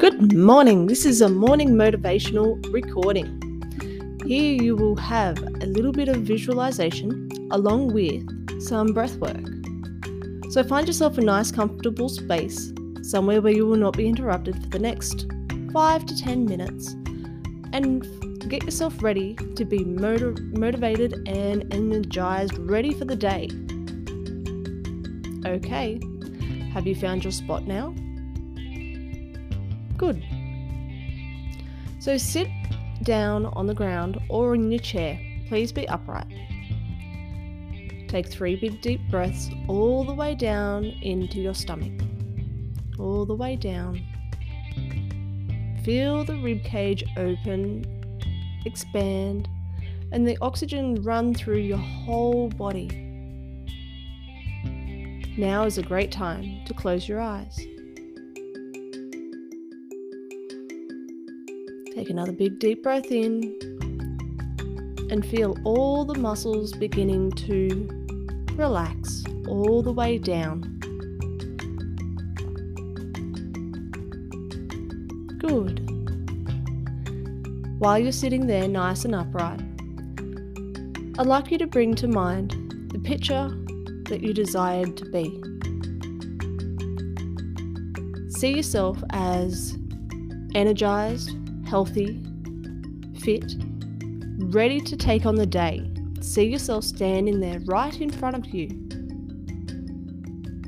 Good morning. This is a morning motivational recording. Here you will have a little bit of visualization along with some breath work. So find yourself a nice, comfortable space, somewhere where you will not be interrupted for the next 5 to 10 minutes, and get yourself ready to be motiv- motivated and energized, ready for the day. Okay, have you found your spot now? Good. So sit down on the ground or in your chair. Please be upright. Take three big deep breaths all the way down into your stomach. All the way down. Feel the rib cage open, expand, and the oxygen run through your whole body. Now is a great time to close your eyes. Take another big deep breath in and feel all the muscles beginning to relax all the way down. Good. While you're sitting there nice and upright, I'd like you to bring to mind the picture that you desired to be. See yourself as energized, healthy, fit, ready to take on the day. See yourself standing there right in front of you.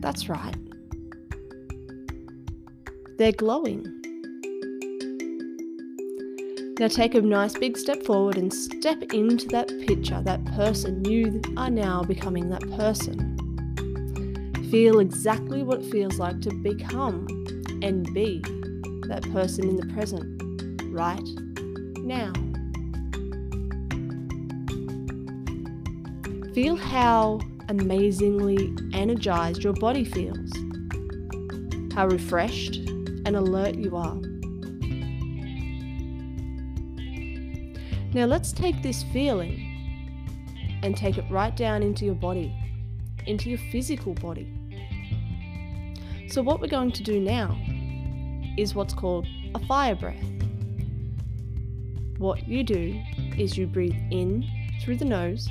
That's right. They're glowing. Now take a nice big step forward and step into that picture, that person. You are now becoming that person. Feel exactly what it feels like to become and be that person in the present right now. Feel how amazingly energized your body feels, how refreshed and alert you are. Now let's take this feeling and take it right down into your body, into your physical body. So, what we're going to do now is what's called a fire breath. What you do is you breathe in through the nose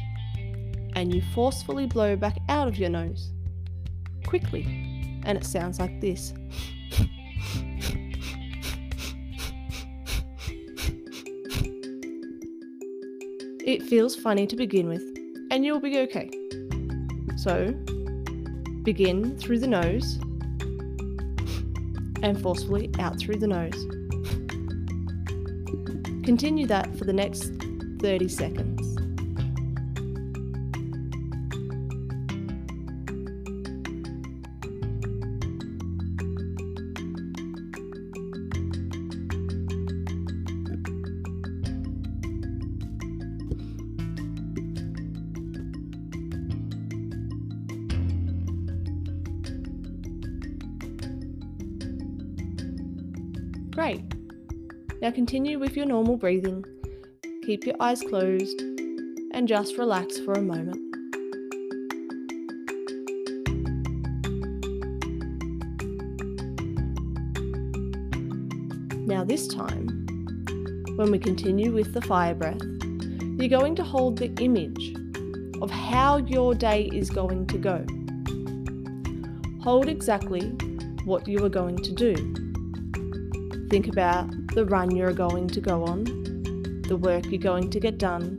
and you forcefully blow back out of your nose quickly, and it sounds like this. it feels funny to begin with, and you'll be okay. So, begin through the nose and forcefully out through the nose. Continue that for the next 30 seconds. Great. Now continue with your normal breathing. Keep your eyes closed and just relax for a moment. Now, this time, when we continue with the fire breath, you're going to hold the image of how your day is going to go. Hold exactly what you are going to do. Think about the run you're going to go on, the work you're going to get done,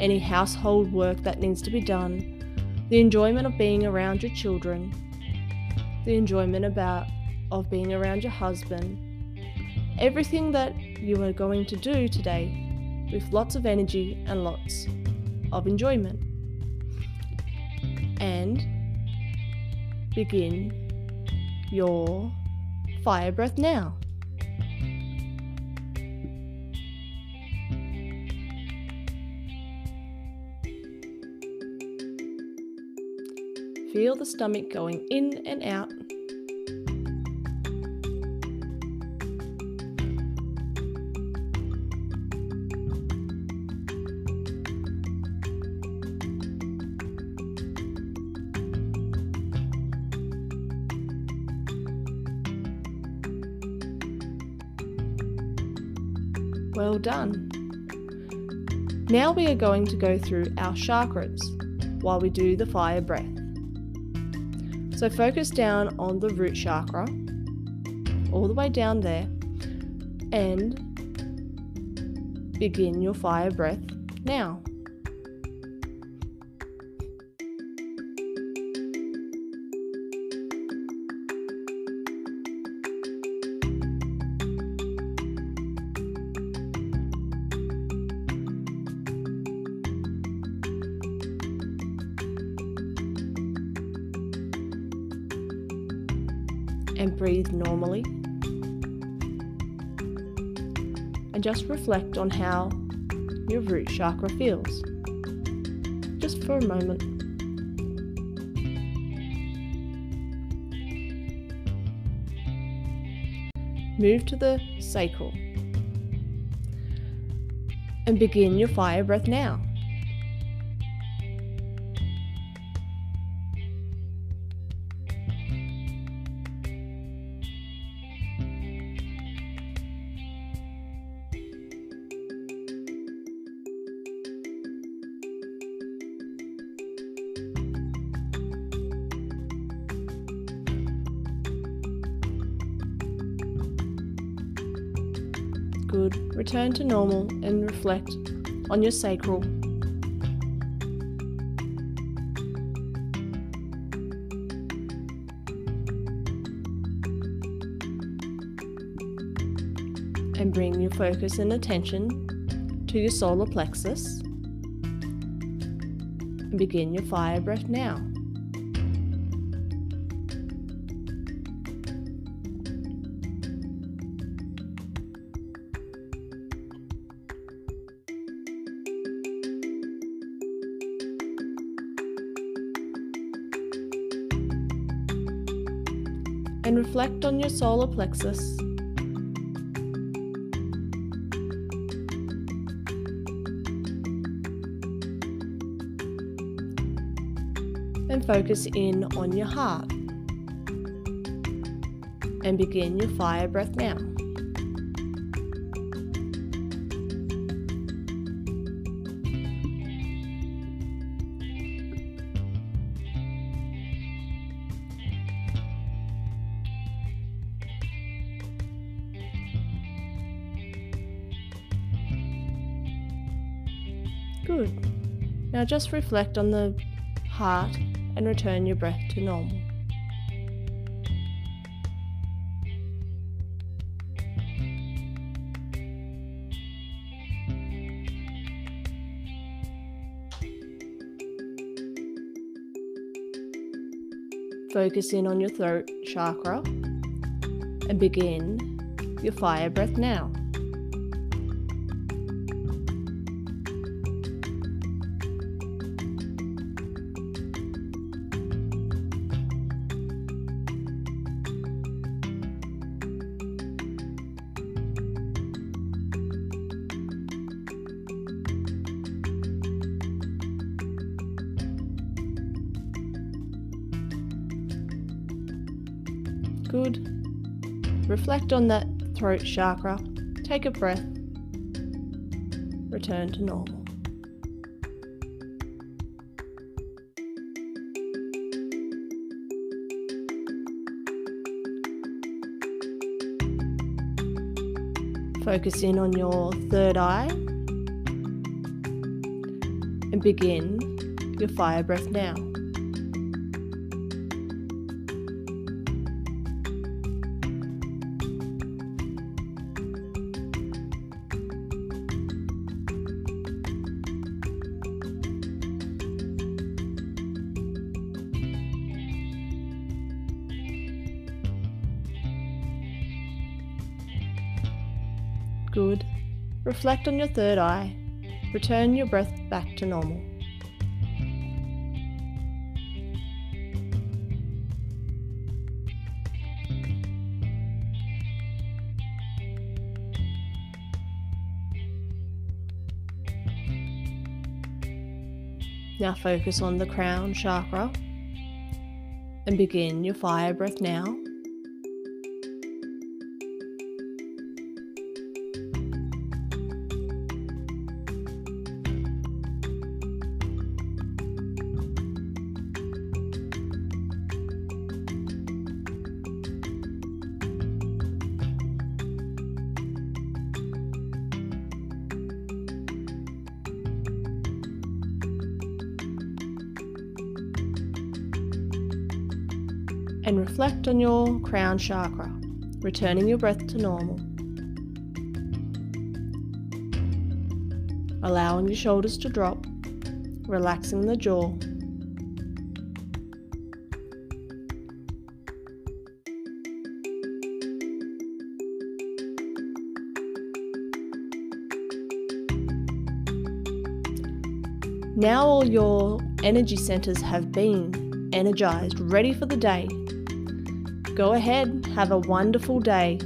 any household work that needs to be done, the enjoyment of being around your children, the enjoyment about of being around your husband, everything that you are going to do today with lots of energy and lots of enjoyment. And begin your fire breath now. Feel the stomach going in and out. Well done. Now we are going to go through our chakras while we do the fire breath. So focus down on the root chakra, all the way down there, and begin your fire breath now. And breathe normally. And just reflect on how your root chakra feels. Just for a moment. Move to the sacral and begin your fire breath now. Return to normal and reflect on your sacral. And bring your focus and attention to your solar plexus. And begin your fire breath now. Reflect on your solar plexus. And focus in on your heart. And begin your fire breath now. Good. Now just reflect on the heart and return your breath to normal. Focus in on your throat chakra and begin your fire breath now. Good. Reflect on that throat chakra. Take a breath. Return to normal. Focus in on your third eye and begin your fire breath now. Good. Reflect on your third eye. Return your breath back to normal. Now focus on the crown chakra and begin your fire breath now. And reflect on your crown chakra, returning your breath to normal. Allowing your shoulders to drop, relaxing the jaw. Now all your energy centers have been energized, ready for the day. Go ahead, have a wonderful day.